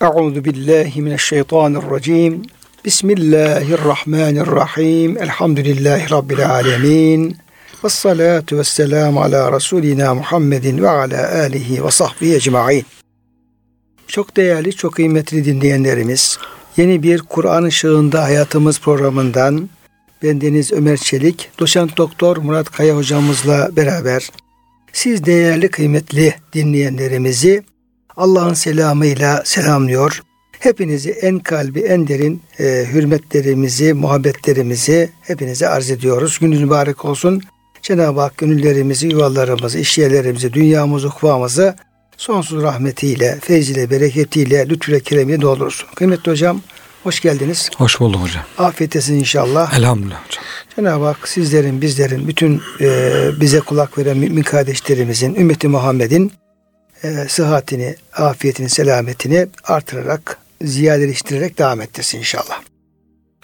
Euzu billahi mineşşeytanirracim. Bismillahirrahmanirrahim. Elhamdülillahi rabbil alamin. Ves salatu vesselam ala Resulina Muhammedin ve ala alihi ve sahbihi ecmaîn. Çok değerli, çok kıymetli dinleyenlerimiz, yeni bir Kur'an ışığında hayatımız programından ben Deniz Ömer Çelik, doçent doktor Murat Kaya hocamızla beraber siz değerli kıymetli dinleyenlerimizi Allah'ın selamıyla selamlıyor. Hepinizi en kalbi, en derin e, hürmetlerimizi, muhabbetlerimizi hepinize arz ediyoruz. Günün mübarek olsun. Cenab-ı Hak gönüllerimizi, yuvalarımızı, işyerlerimizi, dünyamızı, ukvamızı sonsuz rahmetiyle, feyziyle, bereketiyle, lütfüyle, keremiyle doldursun. Kıymetli hocam, hoş geldiniz. Hoş bulduk hocam. Afiyet olsun inşallah. Elhamdülillah hocam. Cenab-ı Hak sizlerin, bizlerin, bütün e, bize kulak veren mümin kardeşlerimizin, ümmeti Muhammed'in e, sıhhatini, afiyetini, selametini artırarak, ziyadeleştirerek devam ettirsin inşallah.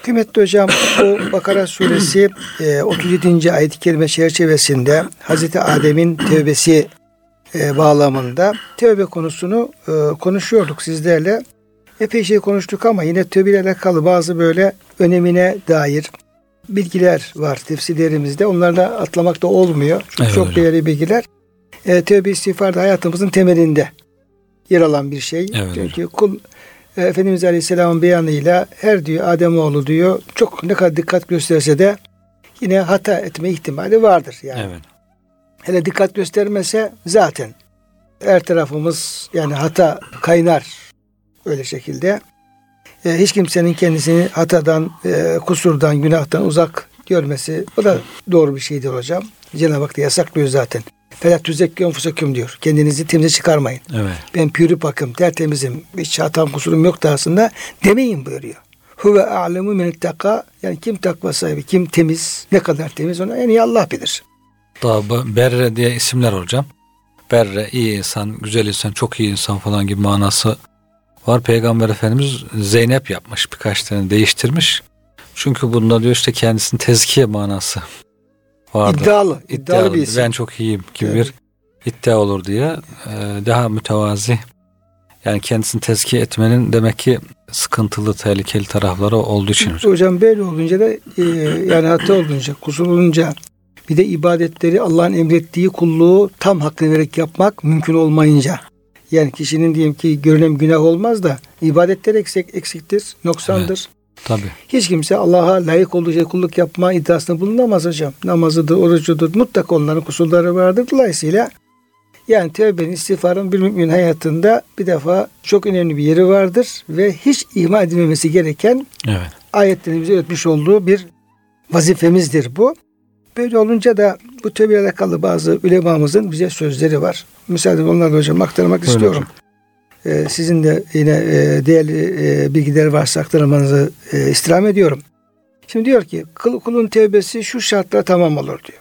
Kıymetli hocam bu Bakara suresi e, 37. ayet-i kerime çerçevesinde Hazreti Adem'in tevbesi e, bağlamında tövbe konusunu e, konuşuyorduk sizlerle. Epey şey konuştuk ama yine tövbe ile alakalı bazı böyle önemine dair bilgiler var tefsirlerimizde. Onları da atlamak da olmuyor. Çünkü Evet çok hocam. değerli bilgiler. E, tövbe istiğfar da hayatımızın temelinde yer alan bir şey. Evet Çünkü kul e, Efendimiz Aleyhisselam'ın beyanıyla her diyor Ademoğlu diyor çok ne kadar dikkat gösterse de yine hata etme ihtimali vardır. Yani Evet. hele dikkat göstermese zaten her tarafımız yani hata kaynar öyle şekilde. E, hiç kimsenin kendisini hatadan, e, kusurdan, günahtan uzak görmesi o da doğru bir şey değil hocam. Cenab-ı Hak da yasaklıyor zaten. Fela tüzekkü enfusekum diyor. Kendinizi temize çıkarmayın. Evet. Ben pürü bakım, tertemizim, hiç hatam kusurum yok da aslında demeyin buyuruyor. Huve a'lemu men ittaka yani kim takva sahibi, kim temiz, ne kadar temiz en iyi Allah bilir. Daha Berre diye isimler hocam. Berre iyi insan, güzel insan, çok iyi insan falan gibi manası var. Peygamber Efendimiz Zeynep yapmış birkaç tane değiştirmiş. Çünkü bunda diyor işte kendisinin tezkiye manası vardır. İddialı, iddialı, bir isim. Ben çok iyiyim gibi Evet. bir iddia olur diye e, daha mütevazi yani kendisini tezkiye etmenin demek ki sıkıntılı, tehlikeli tarafları olduğu için hocam. Böyle olunca da e, yani hata olunca, kusur olunca bir de ibadetleri Allah'ın emrettiği kulluğu tam hakkını vererek yapmak mümkün olmayınca yani kişinin diyelim ki görünen günah olmaz da ibadetler eksik, eksiktir, noksandır. Tabii. Hiç kimse Allah'a layık olduğu şey kulluk yapma iddiasında bulunamaz hocam. Namazıdır, orucudur. Mutlaka onların kusurları vardır. Dolayısıyla yani tövbenin, istiğfarın bir mümin hayatında bir defa çok önemli bir yeri vardır ve hiç ihmal edilmemesi gereken Evet. ayetlerin bize öğretmiş olduğu bir vazifemizdir bu. Böyle olunca da bu tövbe ile alakalı bazı ulemamızın bize sözleri var. Müsaade onları da hocam aktarmak Buyurun istiyorum. Ee, sizin de yine e, değerli e, bilgiler varsa aktarmanızı e, istirham ediyorum. Şimdi diyor ki kul, kulun tevbesi şu şartla tamam olur diyor.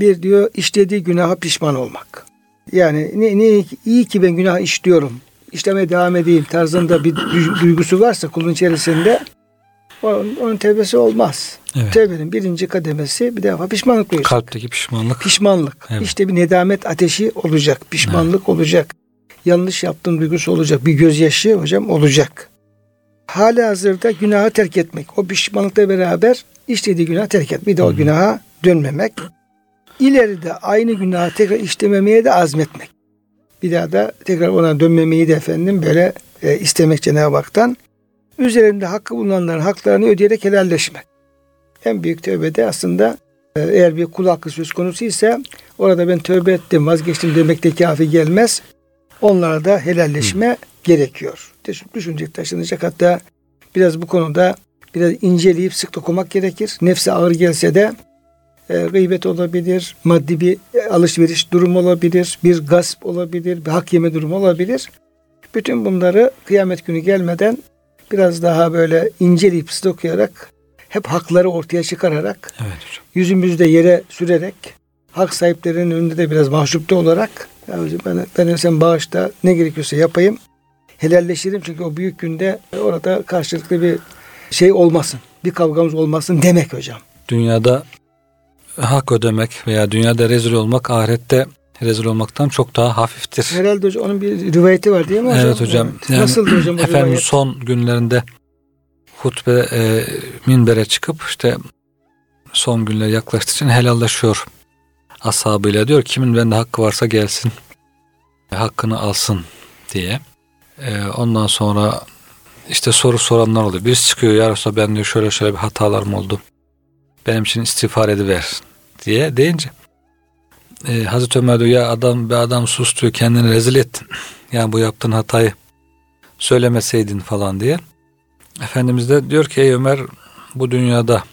Bir diyor işlediği günaha pişman olmak. Yani ne, ne iyi ki ben günah işliyorum. İşlemeye devam edeyim tarzında bir du- duygusu varsa kulun içerisinde onun, onun tevbesi olmaz. Evet. Tevbenin birinci kademesi bir defa pişmanlık duyuyor. Kalpteki pişmanlık. Pişmanlık. Evet. İşte bir nedamet ateşi olacak. Pişmanlık olacak. Yanlış yaptığım duygusu olacak. Bir gözyaşı hocam olacak. Hali hazırda günahı terk etmek. O pişmanlıkla beraber işlediği günahı terk etmek. Bir de o günaha dönmemek. İleride aynı günahı tekrar işlememeye de azmetmek. Bir daha da tekrar ona dönmemeyi de efendim böyle e, istemek Cenab-ı Hak'tan. Üzerinde hakkı bulunanların haklarını ödeyerek helalleşmek. En büyük tövbe de aslında e, eğer bir kul hakkı söz konusu ise orada ben tövbe ettim vazgeçtim demek de kafi gelmez. Onlara da helalleşme gerekiyor. Düş- Düşünecek taşınacak hatta biraz bu konuda biraz inceleyip sık dokumak gerekir. Nefse ağır gelse de e, gıybet olabilir, maddi bir e, alışveriş durumu olabilir, bir gasp olabilir, bir hak yeme durumu olabilir. Bütün bunları kıyamet günü gelmeden biraz daha böyle inceleyip sık okuyarak hep hakları ortaya çıkararak Evet hocam. yüzümüzü de yere sürerek hak sahiplerinin önünde de biraz mahcupta olarak ya hocam ben, ben sen bağışta ne gerekiyorsa yapayım helalleşirim çünkü o büyük günde orada karşılıklı bir şey olmasın bir kavgamız olmasın demek hocam. Dünyada hak ödemek veya dünyada rezil olmak ahirette rezil olmaktan çok daha hafiftir. Herhalde hocam onun bir rivayeti var değil mi hocam? Evet hocam. Evet. Yani Nasıldı hocam bu Efendimiz rivayet? son günlerinde hutbe e, minbere çıkıp işte son günler yaklaştığı için helallaşıyor ashabıyla diyor kimin bende hakkı varsa gelsin hakkını alsın diye. E, ondan sonra işte soru soranlar oluyor. Birisi çıkıyor ya Resulallah ben diyor şöyle şöyle bir hatalarım oldu. Benim için istiğfar ediver diye deyince e, Hazreti Ömer diyor ya adam be adam sus diyor kendini rezil ettin. Yani bu yaptığın hatayı söylemeseydin falan diye. Efendimiz de diyor ki ey Ömer bu dünyada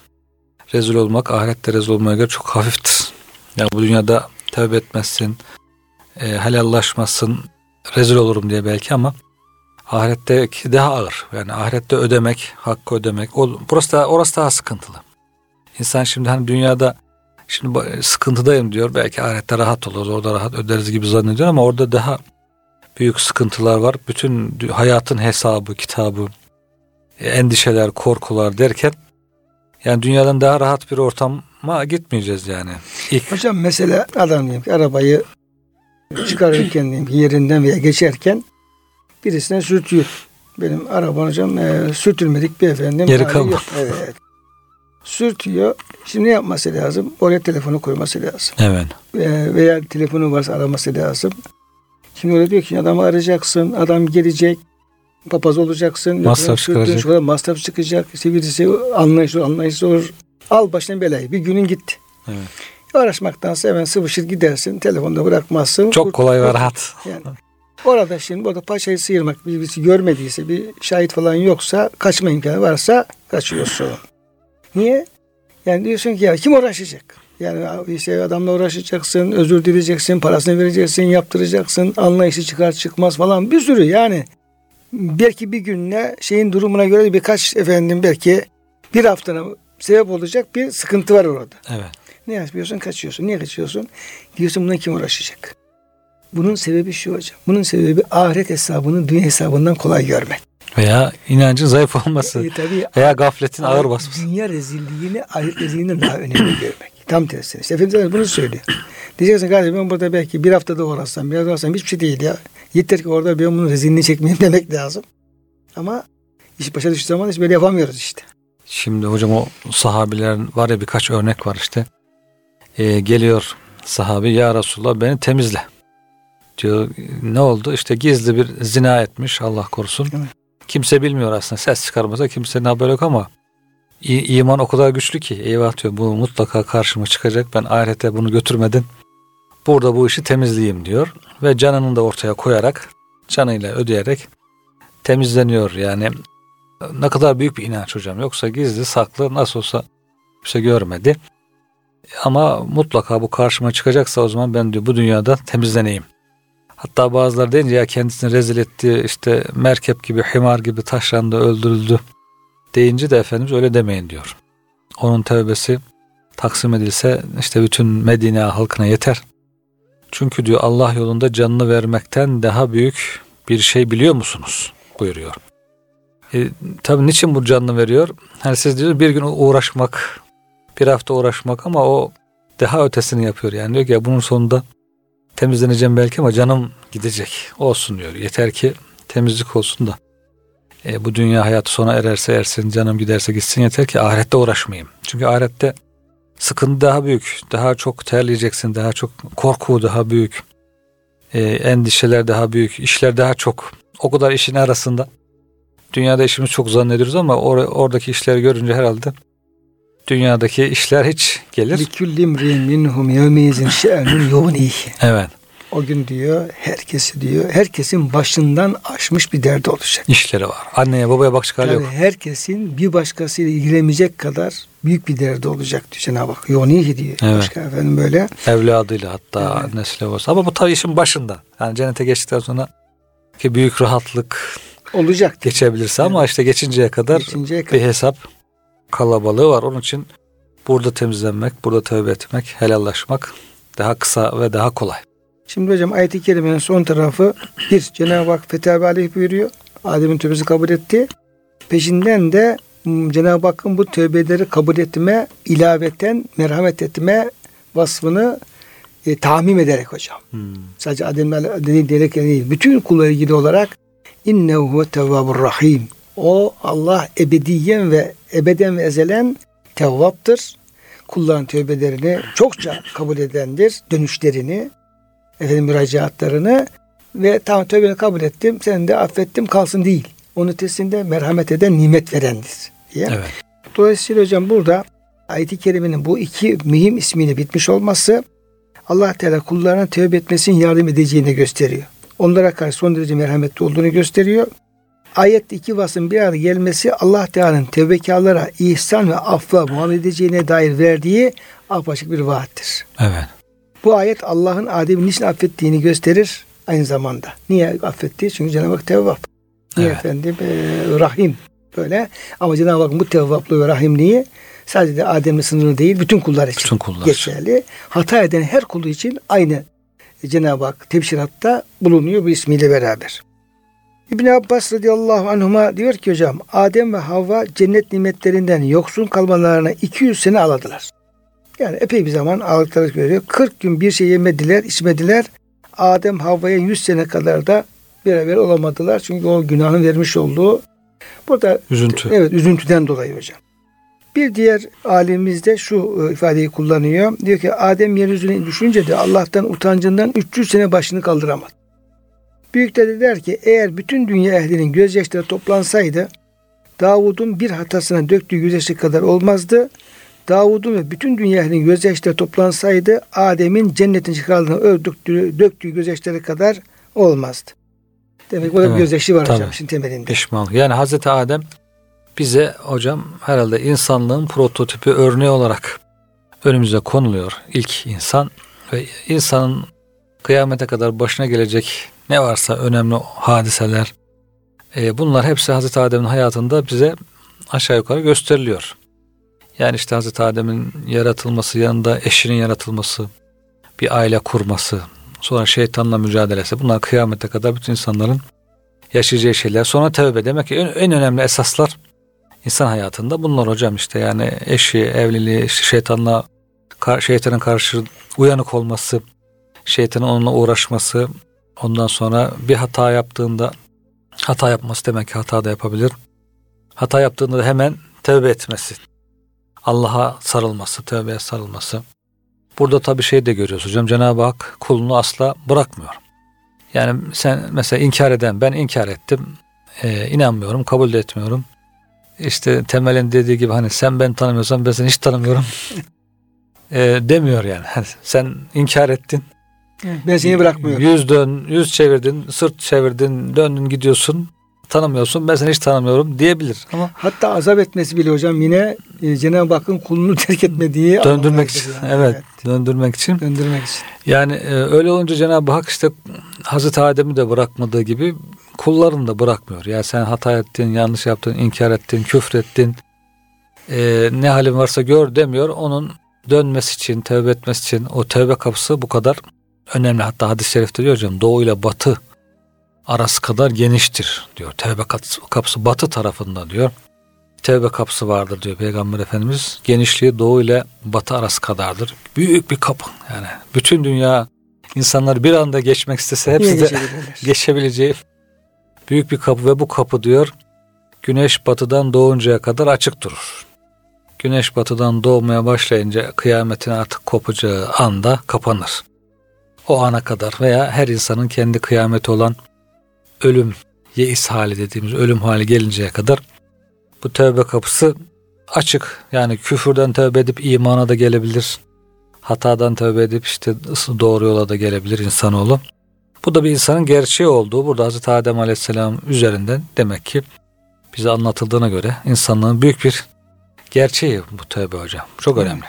rezil olmak ahirette rezil olmaya göre çok hafiftir. Yani bu dünyada tövbe etmezsin, e, helallaşmazsın, rezil olurum diye belki ama ahiretteki daha ağır. Yani ahirette ödemek, hakkı ödemek. O, burası da, orası daha sıkıntılı. İnsan şimdi hani dünyada şimdi sıkıntıdayım diyor. Belki ahirette rahat oluruz, orada rahat öderiz gibi zannediyor ama orada daha büyük sıkıntılar var. Bütün hayatın hesabı, kitabı, e, endişeler, korkular derken yani dünyadan daha rahat bir ortama gitmeyeceğiz yani. İlk Hocam mesela adam diyeyim ki arabayı çıkarırken diyeyim ki yerinden veya geçerken birisine sürtüyor. Benim arabam hocam e, sürtülmedik bir efendim. Geri kalma. Evet. Sürtüyor. Şimdi ne yapması lazım? Oraya telefonu koyması lazım. evet. E, veya telefonu varsa araması lazım. Şimdi öyle diyor ki adamı arayacaksın. Adam gelecek. Papaz olacaksın. Masraf kadar masraf çıkacak. İşte birisi anlayışlı anlayışlı olur. Al başına belayı. Bir günün gitti. Evet. Uğraşmaktansa hemen sıvışır gidersin. Telefonda bırakmazsın. Çok kolay ve rahat. Yani orada şimdi orada paçayı sıyırmak birisi görmediyse bir şahit falan yoksa kaçma imkanı varsa kaçıyorsun. Niye? Yani diyorsun ki ya kim uğraşacak? Yani işte adamla uğraşacaksın, özür dileyeceksin, parasını vereceksin, yaptıracaksın, anlayışı çıkar çıkmaz falan bir sürü yani. Belki bir günle şeyin durumuna göre birkaç efendim belki bir haftana sebep olacak bir sıkıntı var orada. Evet. Ne yapıyorsun? Kaçıyorsun. Niye kaçıyorsun? Diyorsun buna kim uğraşacak? Bunun sebebi şu hocam. Bunun sebebi ahiret hesabını dünya hesabından kolay görmek. Veya inancın zayıf olması. E, tabii Veya gafletin ağır basması. Dünya rezilliğini ahiret rezilliğinden daha önemli görmek. Tam tersi. İşte Efendimiz bunu söylüyor. Diyeceksin kardeşim ben burada belki bir haftada uğraşsam, biraz uğraşsam hiçbir şey değil ya. Yeter ki orada ben bunun rezilliğini çekmeyeyim demek lazım. Ama iş başa düştüğü zaman hiç böyle yapamıyoruz işte. Şimdi hocam o sahabilerin var ya birkaç örnek var işte. Ee, geliyor sahabi ya Resulallah beni temizle. Diyor ne oldu? İşte gizli bir zina etmiş Allah korusun. Evet. Kimse bilmiyor aslında. Ses çıkarmasa kimsenin haberi yok ama iman o kadar güçlü ki eyvah diyor bu mutlaka karşıma çıkacak. Ben ahirete bunu götürmeden burada bu işi temizleyeyim diyor. Ve canını da ortaya koyarak canıyla ödeyerek temizleniyor yani ne kadar büyük bir inanç hocam. Yoksa gizli saklı nasıl olsa kimse görmedi. Ama mutlaka bu karşıma çıkacaksa o zaman ben diyor bu dünyada temizleneyim. Hatta bazıları deyince ya kendisini rezil etti işte merkep gibi himar gibi taşlandı öldürüldü deyince de Efendimiz öyle demeyin diyor. Onun tevbesi taksim edilse işte bütün Medine halkına yeter. Çünkü diyor Allah yolunda canını vermekten daha büyük bir şey biliyor musunuz? buyuruyor. E, tabii niçin bu canını veriyor? Hani siz diyor bir gün uğraşmak, bir hafta uğraşmak ama o daha ötesini yapıyor. Yani diyor ki ya bunun sonunda temizleneceğim belki ama canım gidecek. Olsun diyor. Yeter ki temizlik olsun da. E, bu dünya hayatı sona ererse ersin, canım giderse gitsin yeter ki ahirette uğraşmayayım. Çünkü ahirette sıkıntı daha büyük. Daha çok terleyeceksin, daha çok korku daha büyük. E, endişeler daha büyük, işler daha çok. O kadar işin arasında dünyada işimiz çok zannediyoruz ama or- oradaki işleri görünce herhalde dünyadaki işler hiç gelir. Likülli imri'in minhum yevmeyizin şe'nun yuğnihi. Evet. O gün diyor herkesi diyor herkesin başından aşmış bir derdi olacak. işleri var. Anneye babaya bakacak hali Yani yok. herkesin bir başkasıyla ilgilenmeyecek kadar büyük bir derdi olacak diyor Cenab-ı Hak. Yonihi diyor. Evet. Başka efendim böyle. Evladıyla hatta Evet. annesiyle olsa. Ama bu tabii işin başında. Yani cennete geçtikten sonra ki büyük rahatlık Olacak. geçebilirse ama işte geçinceye kadar Geçinceye bir kadar. hesap kalabalığı var. Onun için burada temizlenmek, burada tövbe etmek, helallaşmak daha kısa ve daha kolay. Şimdi hocam ayet-i kerimenin son tarafı bir Cenab-ı Hak fetâbe aleyh buyuruyor. Adem'in tövbesini kabul etti. Peşinden de Cenab-ı Hakk'ın bu tövbeleri kabul etme, ilaveten merhamet etme vasfını e, tamim ederek hocam. Hmm. Sadece Adem dediği diyerek değil. Bütün kullara ilgili olarak innehu tevvabur rahim. O Allah ebediyen ve ebeden ve ezelen tevvaptır. Kulların tövbelerini çokça kabul edendir. Dönüşlerini, efendim müracaatlarını ve tamam tövbeni kabul ettim, seni de affettim kalsın değil. Onun ötesinde merhamet eden, nimet verendir. Diye. Evet. Dolayısıyla hocam burada ayet-i kerimenin bu iki mühim ismiyle bitmiş olması Allah Teala kullarına tövbe etmesinin yardım edeceğini gösteriyor. Onlara karşı son derece merhametli olduğunu gösteriyor. Ayette iki vasfın bir arada gelmesi Allah Teala'nın tevbekarlara ihsan ve affa muamele edeceğine dair verdiği apaçık bir vaattir. Evet. Bu ayet Allah'ın Adem'i niçin affettiğini gösterir aynı zamanda. Niye affetti? Çünkü Cenab-ı Hak tevvap. Niye Evet. efendim? Ee, rahim. Böyle. Ama Cenab-ı Hak bu tevvaplığı ve rahimliği sadece de Adem'le sınırlı değil, bütün kullar için Bütün kullar. geçerli. Hata eden her kulu için aynı Cenab-ı Hak tebşiratta bulunuyor bu ismiyle beraber. İbn Abbas radıyallahu anhuma diyor ki hocam Adem ve Havva cennet nimetlerinden yoksun kalmalarına 200 sene ağladılar. Yani epey bir zaman ağladıkları görüyor. 40 gün bir şey yemediler, içmediler. Adem Havva'ya 100 sene kadar da beraber olamadılar. Çünkü o günahın vermiş olduğu burada Üzüntü. Evet üzüntüden dolayı hocam. Bir diğer alimimiz de şu e, ifadeyi kullanıyor. Diyor ki Adem yeryüzüne düşünce de Allah'tan utancından 300 sene başını kaldıramadı. Büyükler de der ki eğer bütün dünya ehlinin gözyaşları toplansaydı Davud'un bir hatasına döktüğü gözyaşı kadar olmazdı. Davud'un ve bütün dünya ehlinin gözyaşları toplansaydı Adem'in cennetin çıkardığına öldüktüğü, döktüğü gözyaşları kadar olmazdı. Demek orada Evet, bir gözyaşı var hocam tabii. şimdi temelinde. Pişmanlık. Yani Hazreti Adem bize hocam herhalde insanlığın prototipi örneği olarak önümüze konuluyor. İlk insan ve insanın kıyamete kadar başına gelecek ne varsa önemli hadiseler e, bunlar hepsi Hazreti Adem'in hayatında bize aşağı yukarı gösteriliyor. Yani işte Hazreti Adem'in yaratılması yanında eşinin yaratılması, bir aile kurması, sonra şeytanla mücadelesi bunlar kıyamete kadar bütün insanların yaşayacağı şeyler. Sonra tövbe demek ki en, en önemli esaslar insan hayatında bunlar hocam işte yani eşi, evliliği, işte şeytanla şeytanın karşı uyanık olması, şeytanın onunla uğraşması, ondan sonra bir hata yaptığında hata yapması demek ki hata da yapabilir. Hata yaptığında da hemen tövbe etmesi. Allah'a sarılması, tövbeye sarılması. Burada tabii şey de görüyoruz hocam. Cenab-ı Hak kulunu asla bırakmıyor. Yani sen mesela inkar eden ben inkar ettim. Ee, inanmıyorum, kabul de etmiyorum. İşte temelin dediği gibi hani sen ben tanımıyorsan ben seni hiç tanımıyorum. Ee, demiyor yani. Hani sen inkar ettin. Ben seni bırakmıyorum. Yüz dön, yüz çevirdin, sırt çevirdin, döndün gidiyorsun. Tanımıyorsun, ben seni hiç tanımıyorum diyebilir. Ama Hatta azap etmesi bile hocam yine e, Cenab-ı Hakk'ın kulunu terk etmediği döndürmek için, yani. evet, döndürmek için. Döndürmek için. Yani e, öyle olunca Cenab-ı Hak işte Hazreti Adem'i de bırakmadığı gibi kullarını da bırakmıyor. Ya sen hata ettin, yanlış yaptın, inkar ettin, küfrettin. E, ne halin varsa gör demiyor. Onun dönmesi için, tövbe etmesi için o tövbe kapısı bu kadar önemli. Hatta hadis-i şerifte diyor hocam doğu ile batı arası kadar geniştir diyor. Tövbe kapısı, batı tarafında diyor. Tevbe kapısı vardır diyor Peygamber Efendimiz. Genişliği doğu ile batı arası kadardır. Büyük bir kapı yani. Bütün dünya insanlar bir anda geçmek istese hepsi de geçebileceği büyük bir kapı ve bu kapı diyor güneş batıdan doğuncaya kadar açık durur. Güneş batıdan doğmaya başlayınca kıyametin artık kopacağı anda kapanır. O ana kadar veya her insanın kendi kıyameti olan ölüm, yeis hali dediğimiz ölüm hali gelinceye kadar bu tövbe kapısı açık. Yani küfürden tövbe edip imana da gelebilir. Hatadan tövbe edip işte doğru yola da gelebilir insanoğlu. Bu da bir insanın gerçeği olduğu burada Hazreti Adem Aleyhisselam üzerinden demek ki bize anlatıldığına göre insanlığın büyük bir gerçeği bu tövbe hocam. Çok önemli.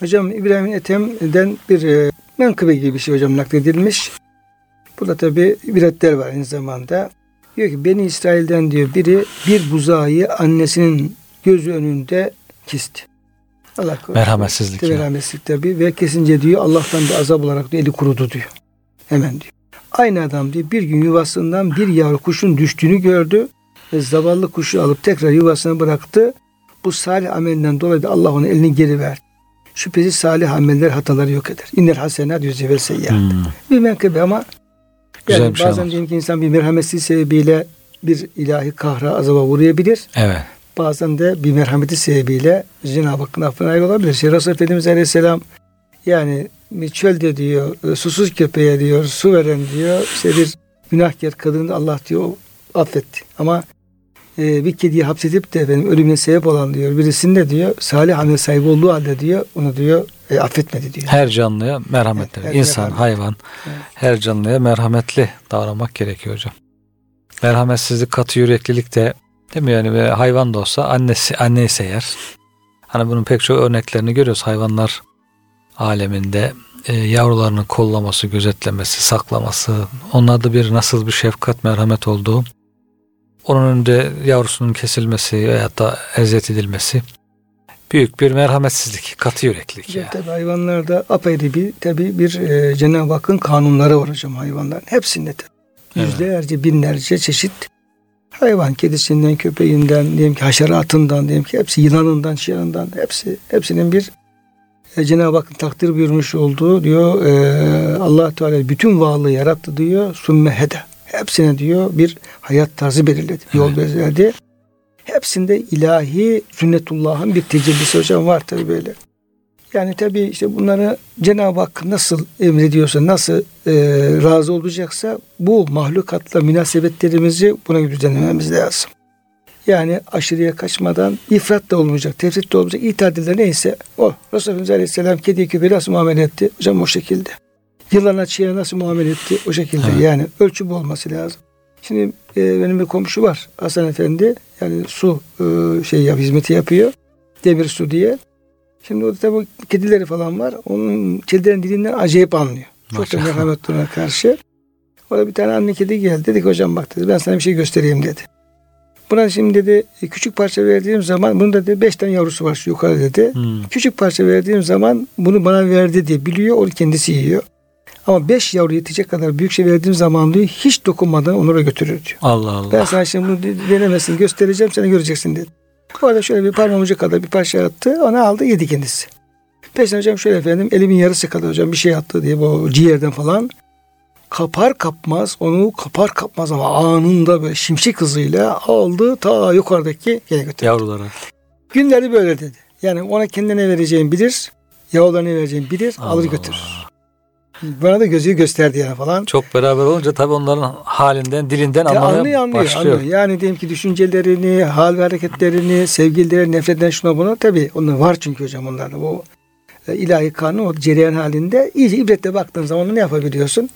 Hocam İbrahim Ethem'den bir e, menkıbe gibi bir şey hocam nakledilmiş. Burada tabi ibretler var aynı zamanda. Diyor ki Beni İsrail'den diyor biri bir buzağı annesinin gözü önünde kesti. Allah korusun. Merhametsizlik. Merhametsizlik tabi ve kesince diyor Allah'tan bir azap olarak diyor, eli kurudu diyor. Hemen diyor. Aynı adam diyor bir gün yuvasından bir yavru kuşun düştüğünü gördü ve zavallı kuşu alıp tekrar yuvasına bıraktı. Bu salih amelinden dolayı da Allah onun elini geri verdi. şüphesiz salih ameller hataları yok eder. İnnel hasenat yüzevel seyyiat. Hmm. Bir menkıbe ama Güzel yani şey bazen diyelim ki insan bir merhametsiz sebebiyle bir ilahi kahra azaba uğrayabilir. Evet. Bazen de bir merhameti sebebiyle Cenab-ı Hakk'ın affına ayrılabilir. Şey, Resulullah Efendimiz Aleyhisselam yani çölde diyor, e, susuz köpeğe diyor, su veren diyor, işte bir günahkar kadını Allah diyor affetti. Ama e, bir kediyi hapsedip de efendim ölümüne sebep olan diyor birisini de diyor salih amel sahibi olduğu halde diyor onu diyor e, affetmedi diyor. Her canlıya merhametli. Evet, her İnsan, merhamet. hayvan, Evet. her canlıya merhametli davranmak gerekiyor hocam. Merhametsizlik, katı yüreklilik de değil mi yani hayvan da olsa annesi anne ise eğer. Hani bunun pek çok örneklerini görüyoruz hayvanlar aleminde e, yavrularını kollaması, gözetlemesi, saklaması, onlarda bir nasıl bir şefkat, merhamet olduğu, onun önünde yavrusunun kesilmesi veyahut da eziyet edilmesi büyük bir merhametsizlik, katı yüreklilik. Yani. tabii hayvanlarda apayrı bir tabii bir e, Cenab-ı Hakk'ın kanunları var hocam hayvanların. Hepsinde tabii. Evet. Yüzlerce, binlerce çeşit hayvan kedisinden, köpeğinden, diyelim ki haşeratından, diyelim ki hepsi yılanından, şiyanından hepsi hepsinin bir e, Cenab-ı Hakk'ın takdir buyurmuş olduğu diyor e, allah Teala bütün varlığı yarattı diyor sümme hede. Hepsine diyor bir hayat tarzı belirledi. Yol belirledi. Hepsinde ilahi sünnetullah'ın bir tecellisi hocam var tabi böyle. Yani tabi işte bunları Cenab-ı Hak nasıl emrediyorsa, nasıl e, razı olacaksa bu mahlukatla münasebetlerimizi buna göre düzenlememiz lazım. Yani aşırıya kaçmadan ifrat da olmayacak, tefrit de olmayacak, itadilde neyse o. Resulullah Aleyhisselam kediye köpeğe nasıl muamele etti? Hocam o şekilde. Yılana çiğe nasıl muamele etti? O şekilde. Evet. Yani ölçü bu olması lazım. Şimdi e, benim bir komşu var Hasan Efendi. Yani su e, şey yap, hizmeti yapıyor. Demir su diye. Şimdi o da tabii kedileri falan var. Onun kedilerin dilinden acayip anlıyor. Çok da ona karşı. Orada bir tane anne kedi geldi. Dedik hocam bak dedi ben sana bir şey göstereyim dedi. Buna şimdi dedi e, küçük parça verdiğim zaman bunun dedi beş tane yavrusu var şu yukarı dedi. Hmm. Küçük parça verdiğim zaman bunu bana verdi diye biliyor. Onu kendisi yiyor. Ama beş yavru yetecek kadar büyük şey verdiğim zaman diyor hiç dokunmadan onlara götürür diyor. Allah Allah. Ben sana şimdi bunu denemesini göstereceğim sen göreceksin dedi. Bu arada şöyle bir parmağım ucu kadar bir parça attı. Onu aldı yedi kendisi. Peşine hocam şöyle efendim elimin yarısı kadar hocam bir şey attı diye bu ciğerden falan. Kapar kapmaz onu kapar kapmaz ama anında böyle şimşek hızıyla aldı ta yukarıdaki yere götürdü. Yavrulara. Günleri böyle dedi. Yani ona kendine vereceğim bilir. Yavrularına vereceğim bilir. alır Allah götürür. Bana da gözü gösterdi yani falan. Çok beraber olunca tabii onların halinden, dilinden Ya anlamaya anlıyor, anlıyor, başlıyor. anlıyor. Yani diyelim ki düşüncelerini, hal ve hareketlerini, sevgilileri, nefretten şuna buna tabii onlar var çünkü hocam onlarda. Bu e, ilahi kanun o cereyan halinde iyice ibretle baktığın zaman ne yapabiliyorsun?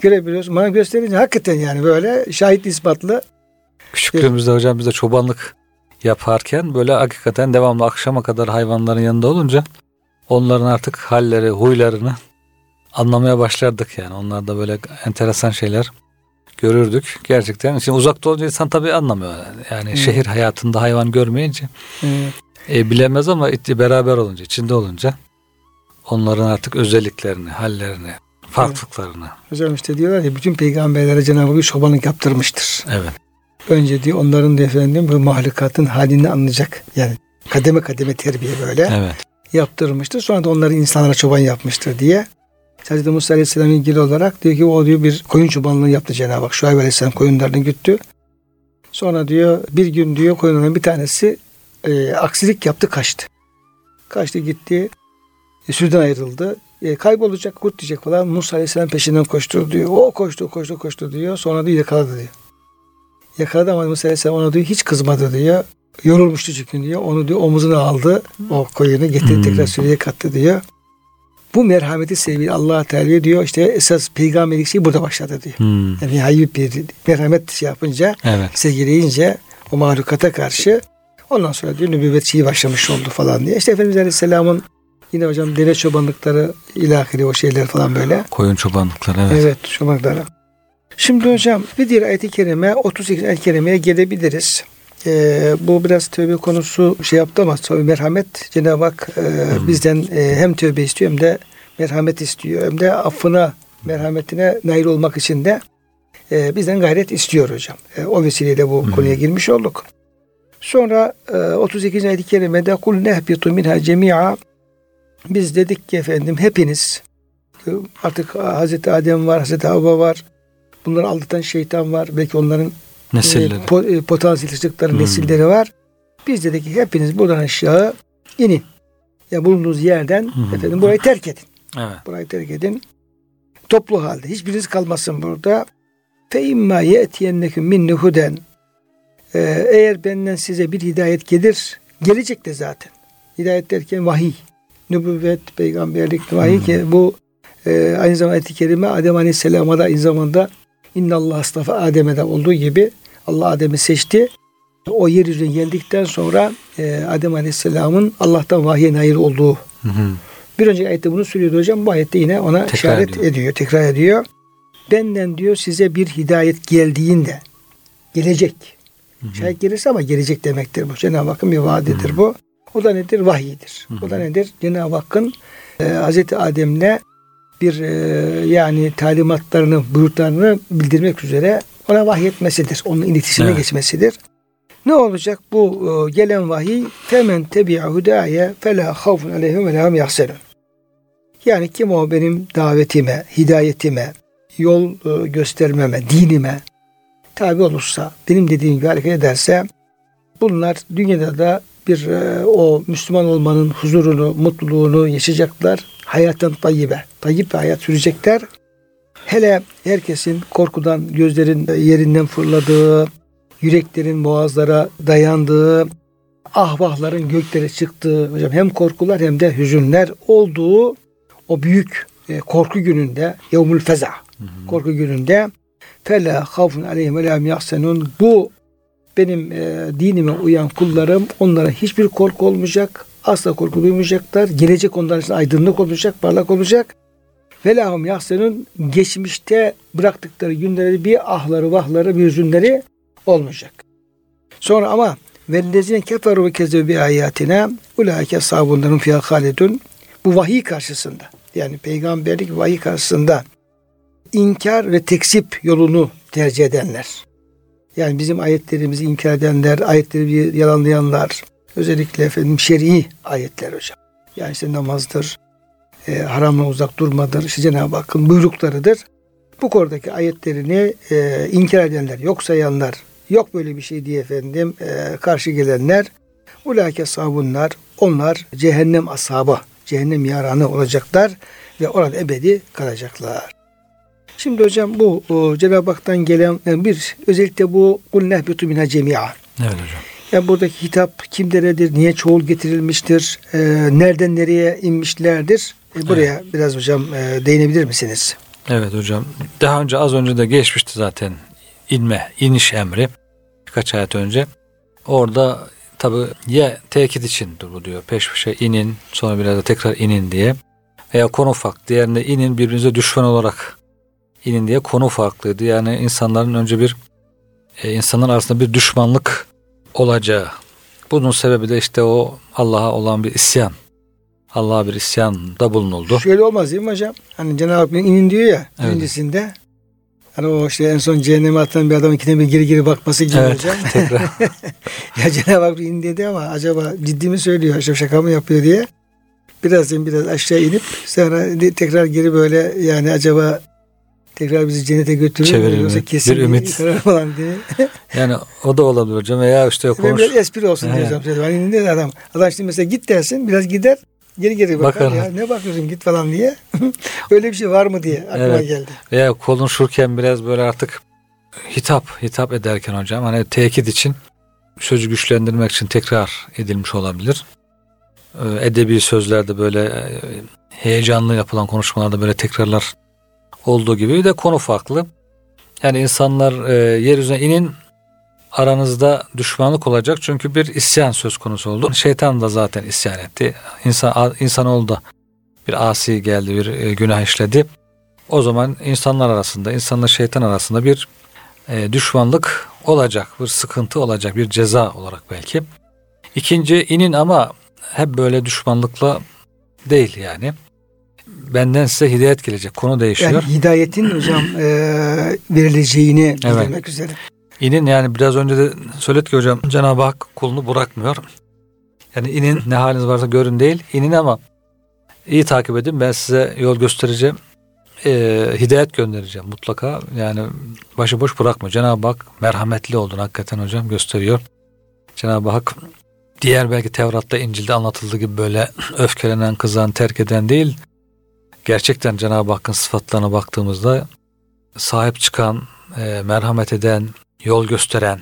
Görebiliyorsun. Bana gösterince hakikaten yani böyle şahit ispatlı. Küçüklüğümüzde hocam biz de çobanlık yaparken böyle hakikaten devamlı akşama kadar hayvanların yanında olunca onların artık halleri, huylarını anlamaya başlardık yani. Onlar da böyle enteresan şeyler görürdük. Gerçekten şimdi uzakta olunca insan tabii anlamıyor. Yani Evet. şehir hayatında hayvan görmeyince Ee, e, bilemez ama beraber olunca, içinde olunca onların artık özelliklerini, hallerini, farklılıklarını. hocam işte diyorlar ya bütün peygamberlere Cenab-ı Hak bir çobanlık yaptırmıştır. Evet. Önce diyor onların da efendim bu mahlukatın halini anlayacak. Yani kademe kademe terbiye böyle. Evet. yaptırmıştır. Sonra da onları insanlara çoban yapmıştır diye. Hz. Musa Aleyhisselam ilgili olarak diyor ki o diyor bir koyun çobanlığı yaptı Cenab-ı Hak. Şuayb Aleyhisselam koyunlarını güttü. Sonra diyor bir gün diyor koyunların bir tanesi e, aksilik yaptı kaçtı. Kaçtı gitti. E, sürüden ayrıldı. E, kaybolacak kurt diyecek falan. Musa Aleyhisselam peşinden koştu diyor. O koştu koştu koştu diyor. Sonra diyor yakaladı diyor. Yakaladı ama Musa Aleyhisselam ona diyor hiç kızmadı diyor. Yorulmuştu çünkü diyor. Onu diyor omuzuna aldı. O koyunu getirdi Hmm. tekrar sürüye kattı diyor. Bu merhameti sevgili allah Teala diyor işte esas peygamberlik şey burada başladı diyor. Hmm. Yani nihai bir merhamet şey yapınca Evet. sevgileyince o mahlukata karşı ondan sonra diyor nübüvvet şeyi başlamış oldu falan diye. İşte Efendimiz Aleyhisselam'ın yine hocam deve çobanlıkları ilahiri o şeyler falan böyle. Koyun çobanlıkları evet. Evet, çobanlıkları. Şimdi hocam bir diğer ayet-i kerime 38 ayet-i kerimeye gelebiliriz. Ee, bu biraz tövbe konusu şey yaptı ama tabii merhamet Cenab-ı Hak e, Hmm. bizden e, hem tövbe istiyor hem de merhamet istiyor. Hem de affına, merhametine nail olmak için de e, bizden gayret istiyor hocam. E, o vesileyle bu Hmm. konuya girmiş olduk. Sonra e, 32. ayet-i kerimede kul nehbitu minha cemi'a Biz dedik ki efendim hepiniz artık Hazreti Adem var, Hazreti Havva var. Bunları aldatan şeytan var. Belki onların Nesilleri. e, po, e, potansiyel çıktıkları Hmm. nesilleri var. Biz dedik ki hepiniz buradan aşağı inin. Ya bulunduğunuz yerden Hmm. efendim burayı terk edin. Evet. Burayı terk edin. Toplu halde. Hiçbiriniz kalmasın burada. Fe imma ye'tiyenneküm minni huden. Ee, eğer benden size bir hidayet gelir, gelecek de zaten. Hidayet derken vahiy. Nübüvvet, peygamberlik, vahiy Hmm. ki bu e, aynı zamanda ayet-i kerime Adem Aleyhisselam'a da aynı zamanda İnnallah astafa Adem'e de olduğu gibi Allah Adem'i seçti. O yeryüzüne geldikten sonra e, Adem Aleyhisselam'ın Allah'tan vahye nail olduğu Hı hı. bir önceki ayette bunu söylüyordu hocam. Bu ayette yine ona Tekrar işaret ediyor. ediyor. tekrar ediyor. Benden diyor size bir hidayet geldiğinde gelecek. Şayet gelirse ama gelecek demektir bu. Cenab-ı Hakk'ın bir vaadidir bu. O da nedir? Vahiydir. O da nedir? Cenab-ı Hakk'ın e, Hazreti Adem'le bir e, yani talimatlarını, buyruklarını bildirmek üzere ona vahyetmesidir. Onun iletişime Evet. geçmesidir. Ne olacak? Bu e, gelen vahiy femen tebi'a hudaye fela havfun aleyhim ve lahum yahsenun. Yani kim o benim davetime, hidayetime, yol e, göstermeme, dinime tabi olursa, benim dediğim gibi hareket ederse bunlar dünyada da bir e, o Müslüman olmanın huzurunu, mutluluğunu yaşayacaklar. Hayatın tayyibe, tayyip bir hayat sürecekler. Hele herkesin korkudan gözlerin yerinden fırladığı, yüreklerin boğazlara dayandığı, ahvahların göklere çıktığı, hocam hem korkular hem de hüzünler olduğu o büyük e, korku gününde, yevmül feza, korku gününde fela havfun aleyhim ve la yahsenun bu benim e, dinime uyan kullarım onlara hiçbir korku olmayacak. Asla korku duymayacaklar. Gelecek onların için aydınlık olacak, parlak olacak. Ve lahum yahsenun geçmişte bıraktıkları günleri bir ahları, vahları, bir hüzünleri olmayacak. Sonra ama vellezine keferu ve kezzebu bi ayatina ulaike sabunların fiyâ halidun bu vahiy karşısında yani peygamberlik vahiy karşısında inkar ve tekzip yolunu tercih edenler. Yani bizim ayetlerimizi inkar edenler, ayetleri yalanlayanlar, özellikle efendim şer'i ayetler hocam. Yani işte namazdır, e, haramla uzak durmadır, işte Cenab-ı Hakk'ın buyruklarıdır. Bu konudaki ayetlerini e, inkar edenler, yok sayanlar, yok böyle bir şey diye efendim e, karşı gelenler, ulake sabunlar, onlar cehennem ashabı, cehennem yaranı olacaklar ve orada ebedi kalacaklar. Şimdi hocam bu Cenab-ı Hak'tan gelen yani bir özellikle bu kul nehbitu minha cemi'a. Evet hocam. Yani buradaki hitap kimderedir, niye çoğul getirilmiştir, e, nereden nereye inmişlerdir? E, buraya biraz hocam e, değinebilir misiniz? Evet hocam. Daha önce az önce de geçmişti zaten inme, iniş emri. Birkaç ayet önce. Orada tabi ya tekit içindir bu diyor. Peş peşe inin sonra biraz da tekrar inin diye. Veya konu farklı. Diğerinde inin birbirinize düşman olarak inin diye konu farklıydı. Yani insanların önce bir e, insanların arasında bir düşmanlık olacağı. Bunun sebebi de işte o Allah'a olan bir isyan. Allah'a bir isyan da bulunuldu. Şöyle olmaz değil mi hocam? Hani Cenab-ı Hak inin diyor ya Evet. birincisinde. Hani o işte en son cehenneme atılan bir adam ikide bir geri geri bakması gibi Evet, hocam. tekrar. ya Cenab-ı Hak in dedi ama acaba ciddi mi söylüyor, acaba şaka mı yapıyor diye. Biraz biraz aşağı inip sonra tekrar geri böyle yani acaba tekrar bizi cennete götürür Çevirir yoksa kesin Bir ümit. falan diye. Yani o da olabilir hocam veya işte konuş. biraz espri olsun diye hocam. Hani ne adam? Adam şimdi mesela git dersin biraz gider geri geri bakar. Bakar. Ya ne bakıyorsun git falan diye. Öyle bir şey var mı diye aklıma Evet. geldi. veya konuşurken biraz böyle artık hitap hitap ederken hocam hani tekit için sözü güçlendirmek için tekrar edilmiş olabilir. Ee, Edebi sözlerde böyle e, heyecanlı yapılan konuşmalarda böyle tekrarlar olduğu gibi bir de konu farklı. Yani insanlar e, yeryüzüne inin aranızda düşmanlık olacak çünkü bir isyan söz konusu oldu. Şeytan da zaten isyan etti. İnsan insanoğlu da bir asi geldi, bir e, günah işledi. O zaman insanlar arasında, insanla şeytan arasında bir e, düşmanlık olacak, bir sıkıntı olacak, bir ceza olarak belki. İkinci inin ama hep böyle düşmanlıkla değil yani. Benden size hidayet gelecek. Konu değişiyor. Yani hidayetin hocam e, verileceğini bildirmek üzere. İnin yani biraz önce de söyledik ki hocam Cenab-ı Hak kulunu bırakmıyor. Yani inin ne haliniz varsa görün değil. İnin ama iyi takip edin ben size yol göstereceğim. Ee, hidayet göndereceğim mutlaka. Yani başıboş bırakma. Cenab-ı Hak merhametli olduğunu hakikaten hocam gösteriyor. Cenab-ı Hak diğer belki Tevrat'ta İncil'de anlatıldığı gibi böyle öfkelenen, kızan, terk eden değil. Gerçekten Cenab-ı Hakk'ın sıfatlarına baktığımızda sahip çıkan, e, merhamet eden, yol gösteren,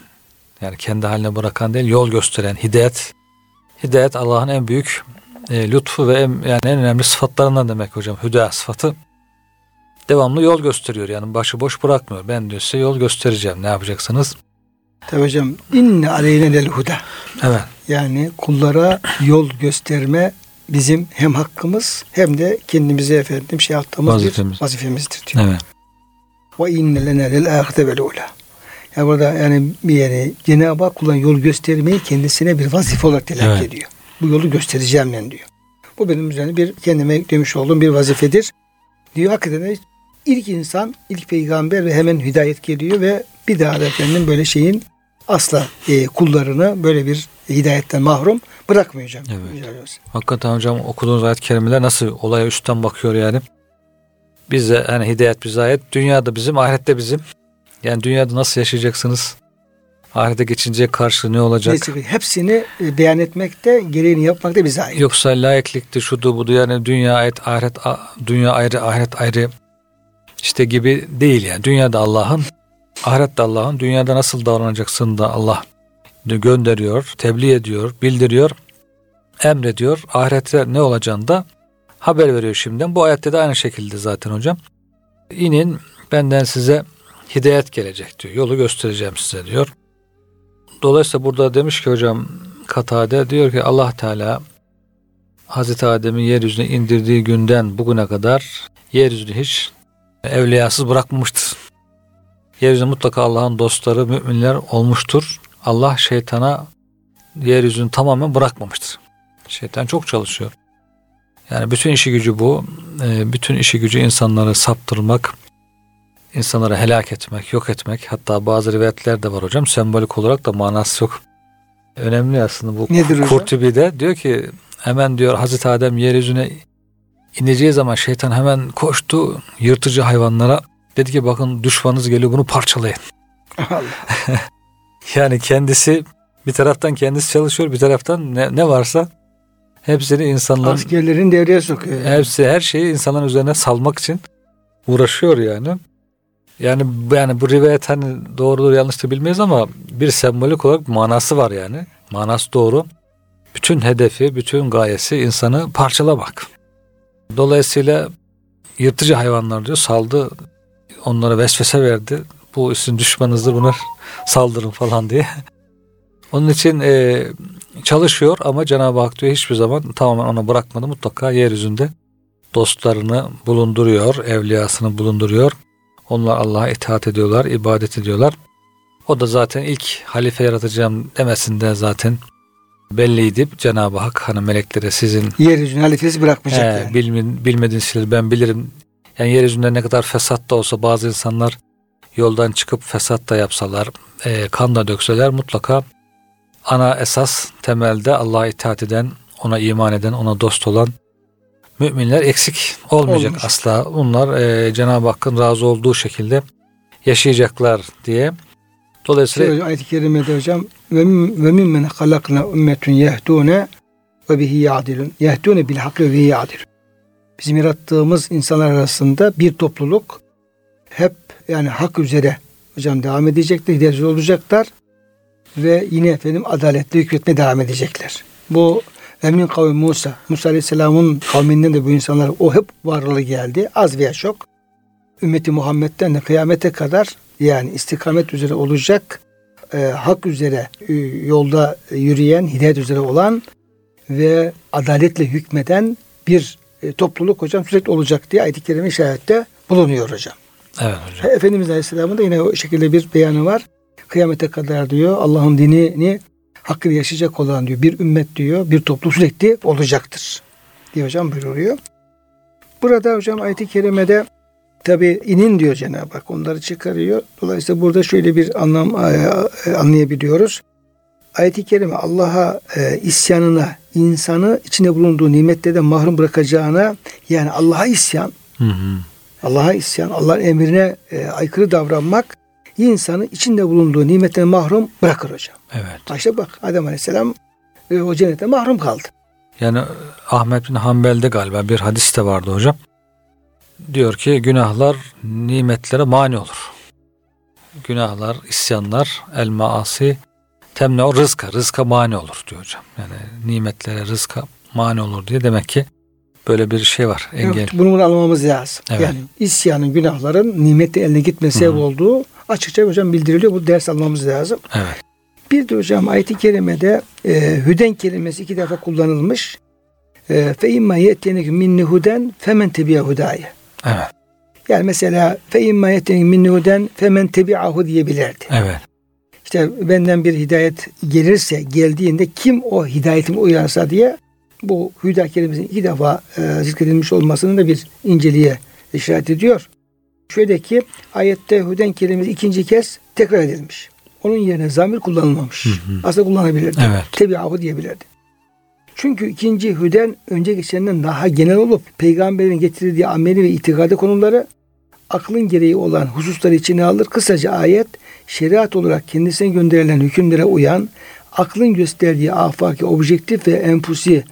yani kendi haline bırakan değil, yol gösteren, hidayet. Hidayet Allah'ın en büyük e, lütfu ve en, yani en önemli sıfatlarından demek hocam. Hüda sıfatı. Devamlı yol gösteriyor yani başı boş bırakmıyor. Ben diyor size yol göstereceğim. Ne yapacaksınız? Tabi hocam inne aleyne del huda. Evet. Yani kullara yol gösterme bizim hem hakkımız hem de kendimize efendim şey yaptığımız Vazifemiz. bir vazifemizdir diyor. Evet. Ve inne lene lel ahirete vel ula. Yani burada yani bir yere Cenab-ı Hak kullan yol göstermeyi kendisine bir vazife olarak telakki Evet. ediyor. Bu yolu göstereceğim ben diyor. Bu benim üzerine bir kendime demiş olduğum bir vazifedir. Diyor hakikaten ilk insan, ilk peygamber ve hemen hidayet geliyor ve bir daha da efendim böyle şeyin asla e, kullarını böyle bir hidayetten mahrum bırakmıyor hocam. Evet. Olsun. Hakikaten hocam okuduğunuz ayet-i kerimeler nasıl olaya üstten bakıyor yani. Bize hani hidayet bize ayet. Dünyada bizim, ahirette bizim. Yani dünyada nasıl yaşayacaksınız? Ahirete geçince karşı ne olacak? Neyse, hepsini e, beyan etmekte, gereğini yapmakta bize ait. Yoksa layıklıktı şudu budu yani dünya ait ahiret dünya ayrı ahiret ayrı işte gibi değil yani. Dünyada Allah'ın ahiret de Allah'ın dünyada nasıl davranacaksın da Allah gönderiyor, tebliğ ediyor, bildiriyor, emrediyor. Ahirette ne olacağını da haber veriyor şimdiden. Bu ayette de aynı şekilde zaten hocam. İnin benden size hidayet gelecek diyor. Yolu göstereceğim size diyor. Dolayısıyla burada demiş ki hocam Katade diyor ki Allah Teala Hazreti Adem'i yeryüzüne indirdiği günden bugüne kadar yeryüzünü hiç evliyasız bırakmamıştır. Yeryüzünde mutlaka Allah'ın dostları, müminler olmuştur. Allah şeytana yeryüzünü tamamen bırakmamıştır. Şeytan çok çalışıyor. Yani bütün işi gücü bu. Ee, Bütün işi gücü insanları saptırmak, insanları helak etmek, yok etmek. Hatta bazı rivayetler de var hocam. Sembolik olarak da manası çok önemli aslında bu. Nedir? Kurtubi'de diyor ki hemen diyor Hazreti Adem yeryüzüne ineceği zaman şeytan hemen koştu yırtıcı hayvanlara. Dedi ki bakın düşmanınız geliyor bunu parçalayın. Allah. Yani kendisi bir taraftan kendisi çalışıyor bir taraftan ne, ne varsa hepsini insanların Askerlerin devreye sokuyor. hepsi her şeyi insanların üzerine salmak için uğraşıyor yani. Yani yani bu rivayet hani doğrudur yanlıştır bilmeyiz ama bir sembolik olarak manası var yani. Manası doğru. Bütün hedefi, bütün gayesi insanı parçalamak. Dolayısıyla yırtıcı hayvanlar diyor saldı onlara vesvese verdi. Bu sizin düşmanınızdır buna saldırın falan diye. Onun için e, çalışıyor ama Cenab-ı Hak diyor hiçbir zaman tamamen ona bırakmadı. Mutlaka yeryüzünde dostlarını bulunduruyor, evliyasını bulunduruyor. Onlar Allah'a itaat ediyorlar, ibadet ediyorlar. O da zaten ilk halife yaratacağım demesinde zaten belliydi. Cenab-ı Hak hani meleklere sizin Yeryüzüne halifesi bırakmayacak He, yani. bilmin, bilmediğiniz şeyleri ben bilirim. Yani yeryüzünde ne kadar fesat da olsa bazı insanlar yoldan çıkıp fesat da yapsalar, e, kan da dökseler mutlaka ana esas temelde Allah'a itaat eden, ona iman eden, ona dost olan müminler eksik olmayacak Olmayacak. asla. Bunlar e, Cenab-ı Hakk'ın razı olduğu şekilde yaşayacaklar diye. Dolayısıyla Şöyle ayet-i kerimede hocam ve min- mimmen halakna ümmetun yehdune ve bihi yadilun. Yehdune bil hakkı ve bihi yadilun. Bizim yarattığımız insanlar arasında bir topluluk hep yani hak üzere hocam devam edecekler, hidayet olacaklar ve yine efendim adaletle hükmetmeye devam edecekler. Bu Emin kavmi Musa, Musa Aleyhisselam'ın kavminden de bu insanlar o hep varlığı geldi. Az veya çok. Ümmeti Muhammed'den de kıyamete kadar yani istikamet üzere olacak, e, hak üzere e, yolda yürüyen, hidayet üzere olan ve adaletle hükmeden bir e, topluluk hocam sürekli olacak diye ayet-i kerime işarette bulunuyor hocam. Evet hocam. Efendimiz Aleyhisselam'ın da yine o şekilde bir beyanı var. Kıyamete kadar diyor Allah'ın dinini hakkıyla yaşayacak olan diyor bir ümmet diyor bir topluluk sürekli olacaktır diye hocam buyuruyor. Burada hocam ayet-i kerimede tabi inin diyor Cenab-ı Hak onları çıkarıyor. Dolayısıyla burada şöyle bir anlam e, anlayabiliyoruz. ayet-i kerime Allah'a e, isyanına, insanı içinde bulunduğu nimetlerden mahrum bırakacağına yani Allah'a isyan, Hı hı. Allah'a isyan, Allah'ın emrine e, aykırı davranmak insanı içinde bulunduğu nimetten mahrum bırakır hocam. Evet. İşte bak Adem Aleyhisselam e, o cennetten mahrum kaldı. Yani Ahmet bin Hanbel'de galiba bir hadis de vardı hocam. Diyor ki günahlar nimetlere mani olur. Günahlar, isyanlar, el maasi temne o rızka, rızka mani olur diyor hocam. Yani nimetlere, rızka mani olur diye demek ki böyle bir şey var. Engel. Evet, bunu, anlamamız lazım. Evet. Yani isyanın, günahların nimette eline gitmesi sebep olduğu açıkça hocam bildiriliyor. Bu ders almamız lazım. Evet. Bir de hocam ayet-i kerimede e, hüden kelimesi iki defa kullanılmış. E, fe imma yetenek minni huden femen tebiye hudaye. Evet. Yani mesela fe imma yetenek minni huden femen tebi'ahu diyebilirdi. Evet. İşte benden bir hidayet gelirse geldiğinde kim o hidayetime uyarsa diye bu hüda kelimesinin iki defa e, zikredilmiş olmasının da bir inceliğe işaret ediyor. Şöyle ki ayette hüden kelimesi ikinci kez tekrar edilmiş. Onun yerine zamir kullanılmamış. Aslında kullanabilirdi. Evet. Tebi'ahu diyebilirdi. Çünkü ikinci hüden önce geçenden daha genel olup peygamberin getirdiği ameli ve itikadi konuları aklın gereği olan hususları içine alır. Kısaca ayet şeriat olarak kendisine gönderilen hükümlere uyan, aklın gösterdiği afaki, objektif ve empusi,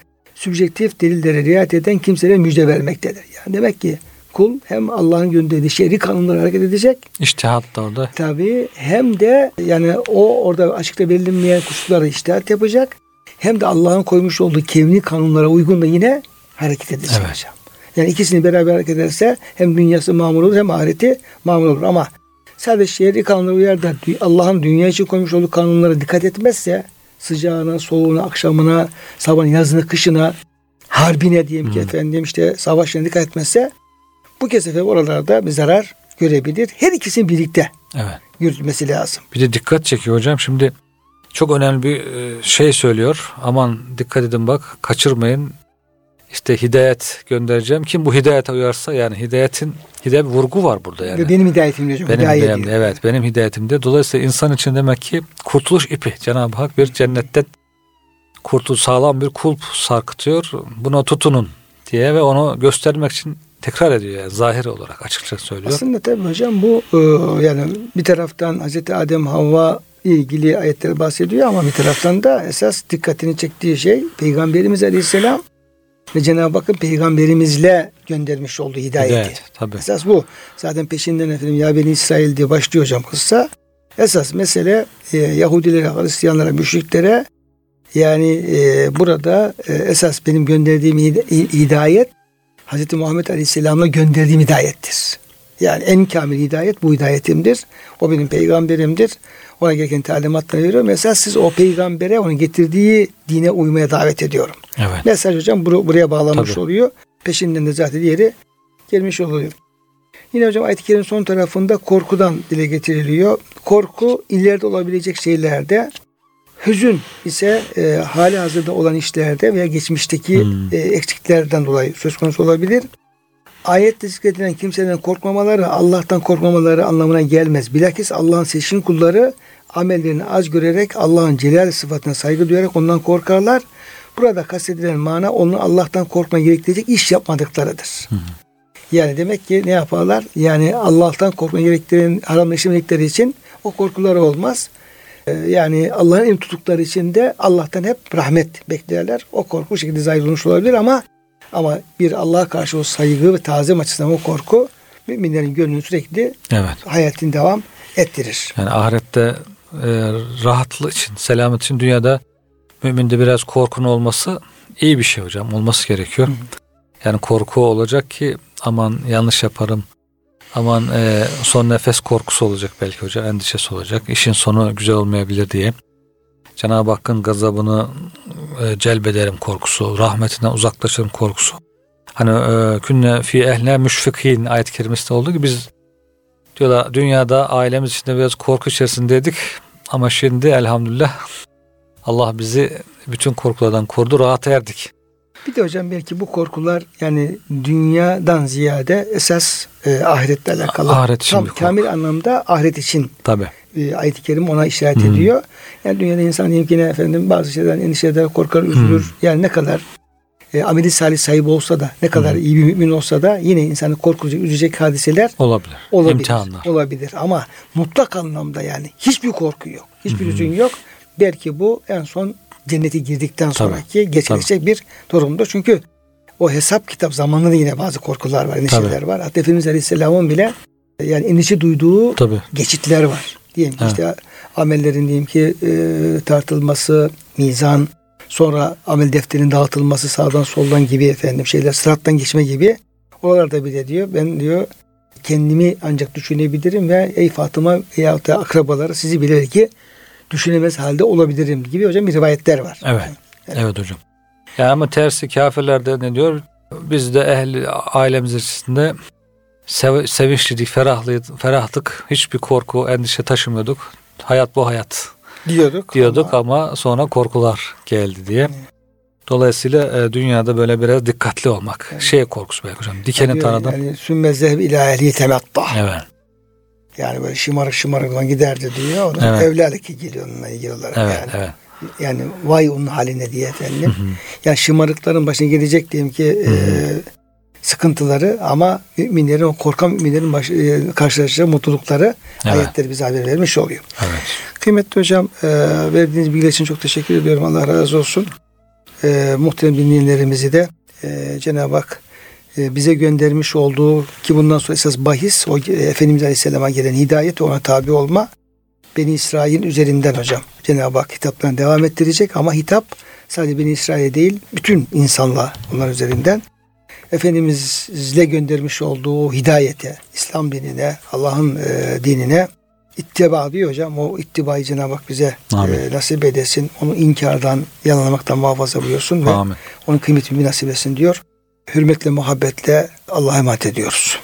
sübjektif delillere riayet eden kimselere müjde vermektedir. Yani demek ki kul hem Allah'ın gönderdiği şer'i kanunlara hareket edecek İçtihat da orada. tabii hem de yani o orada açıkta belirlenmeyen kusurlara iştihat yapacak hem de Allah'ın koymuş olduğu kevni kanunlara uygun da yine hareket edecek Evet. hocam. Yani ikisini beraber hareket ederse hem dünyası mamur olur hem ahireti mamur olur ama sadece şehri kanunlara uyar da Allah'ın dünya için koymuş olduğu kanunlara dikkat etmezse sıcağına, soğuğuna, akşamına, sabahın, yazına, kışına, harbine diyeyim ki efendim işte savaşına dikkat etmezse bu kez efendim oralarda bir zarar görebilir. Her ikisinin birlikte Evet. yürütmesi lazım. Bir de dikkat çekiyor hocam. Şimdi çok önemli bir e, şey söylüyor. Aman dikkat edin bak kaçırmayın. İşte hidayet göndereceğim. Kim bu hidayete uyarsa yani hidayetin hidayet vurgu var burada yani. Benim hidayetim diyor. Benim hidayet hidayetim, diyor. evet benim hidayetimde. Dolayısıyla insan için demek ki kurtuluş ipi. Cenab-ı Hak bir cennetten kurtul sağlam bir kulp sarkıtıyor. Buna tutunun diye ve onu göstermek için tekrar ediyor yani zahir olarak açıkça söylüyor. Aslında tabii hocam bu e, yani bir taraftan Hazreti Adem Havva ilgili ayetler bahsediyor ama bir taraftan da esas dikkatini çektiği şey Peygamberimiz Aleyhisselam ve Cenab-ı Hakk'ın peygamberimizle göndermiş olduğu hidayeti. Evet tabii. Esas bu. Zaten peşinden efendim ya beni İsrail diye başlıyor hocam kıssa. Esas mesele e, Yahudilere, Hristiyanlara, müşriklere yani e, burada e, esas benim gönderdiğim hid- hidayet Hz. Muhammed Aleyhisselam'la gönderdiğim hidayettir. Yani en kamil hidayet bu hidayetimdir. O benim peygamberimdir. Ona gereken talimatları veriyorum. Esas siz o peygambere onun getirdiği dine uymaya davet ediyorum. Evet. Mesaj hocam bur- buraya bağlanmış Tabii. oluyor. Peşinden de zaten diğeri gelmiş oluyor. Yine hocam ayet-i kerimin son tarafında korkudan dile getiriliyor. Korku ileride olabilecek şeylerde, hüzün ise e, hali hazırda olan işlerde veya geçmişteki Hmm. e, eksiklerden dolayı söz konusu olabilir. Ayette zikredilen kimseden korkmamaları Allah'tan korkmamaları anlamına gelmez. Bilakis Allah'ın seçkin kulları amellerini az görerek Allah'ın celal sıfatına saygı duyarak ondan korkarlar. Burada kastedilen mana onun Allah'tan korkma gerektirecek iş yapmadıklarıdır. Yani demek ki ne yaparlar? Yani Allah'tan korkma gerektiren haram işlemedikleri için o korkuları olmaz. Ee, Yani Allah'ın em tuttukları için de Allah'tan hep rahmet beklerler. O korku şekilde zahir olmuş olabilir ama ama bir Allah'a karşı o saygı ve tazim açısından o korku müminlerin gönlünü sürekli Evet. hayatın devam ettirir. Yani ahirette e, rahatlık için, selamet için dünyada müminde biraz korkun olması iyi bir şey hocam. Olması gerekiyor. Yani korku olacak ki aman yanlış yaparım. Aman e, son nefes korkusu olacak belki hocam. Endişesi olacak. İşin sonu güzel olmayabilir diye. Cenab-ı Hakk'ın gazabını e, celbederim korkusu. Rahmetinden uzaklaşırım korkusu. Hani e, künne fi ehline müşfikin ayet-i kerimesinde olduğu gibi biz diyorlar dünyada ailemiz içinde biraz korku içerisindeydik ama şimdi elhamdülillah Allah bizi bütün korkulardan korudu rahat erdik. Bir de hocam belki bu korkular yani dünyadan ziyade esas e, ahiretle alakalı. Ahiret için Tam bir korku. kamil anlamda ahiret için Tabi. E, ayet-i kerim ona işaret Hı. ediyor. Yani dünyada insan diyelim ki ne efendim bazı şeylerden endişe eder, korkar, üzülür. Yani ne kadar e, ameli salih sahibi olsa da ne kadar Hı. iyi bir mümin olsa da yine insanı korkutacak, üzecek hadiseler Olabilir. olabilir. İmtihanlar. Olabilir ama mutlak anlamda yani hiçbir korku yok. Hiçbir hı. üzün yok. Belki bu en son cennete girdikten Tabii, sonraki geçilecek bir durumdur. Çünkü o hesap kitap zamanında da yine bazı korkular var, endişeler Tabii. var. Hatta Efendimiz Aleyhisselam'ın bile yani endişe duyduğu Tabii. geçitler var. Diyelim ki Evet. işte amellerin diyelim ki e, tartılması, mizan, sonra amel defterinin dağıtılması sağdan soldan gibi efendim şeyler sırattan geçme gibi oralarda bile diyor ben diyor kendimi ancak düşünebilirim ve ey Fatıma veyahut da akrabaları sizi bilir ki düşünemez halde olabilirim gibi hocam bir rivayetler var. Evet. Evet hocam. Ya ama tersi kafirlerde ne diyor? Biz de ehli ailemiz içerisinde sev, sevinçliydik, ferahlıydık, ferahtık. Hiçbir korku, endişe taşımıyorduk. Hayat bu hayat Diyorduk. diyorduk ama ama, sonra korkular geldi diye. Dolayısıyla e, dünyada böyle biraz dikkatli olmak. Evet. Şey korkusu belki hocam. Dikeni diyor tanıdım. Yani sümme zehb ila ehli tematta. Evet. Yani böyle şımarık şımarık giderdi diyor. Onun Evet. evlerdeki geliyor onunla ilgili olarak Evet, yani. evet. Yani vay onun haline diye efendim. Hı hı. Yani şımarıkların başına gelecek diyelim ki e, sıkıntıları ama müminlerin o korkan müminlerin baş, e, karşılaşacağı mutlulukları Evet. ayetleri bize haber vermiş oluyor. Evet. Kıymetli hocam e, verdiğiniz bilgiler için çok teşekkür ediyorum. Allah razı olsun. E, muhterem dinleyenlerimizi de e, Cenab-ı Hak e, bize göndermiş olduğu ki bundan sonra esas bahis o e, Efendimiz Aleyhisselam'a gelen hidayet ona tabi olma Beni İsrail üzerinden hocam. Cenab-ı Hak hitaplarını devam ettirecek ama hitap sadece Beni İsrail'e değil bütün insanlığa onlar üzerinden. Efendimizle göndermiş olduğu hidayete, İslam dinine, Allah'ın e, dinine ittiba diyor hocam. O ittibayı Cenab-ı Hak bize Amin. e, nasip edesin. Onu inkardan, yalanlamaktan muhafaza buyursun ve Amin. onun kıymetini nasip etsin diyor. Hürmetle, muhabbetle Allah'a emanet ediyoruz.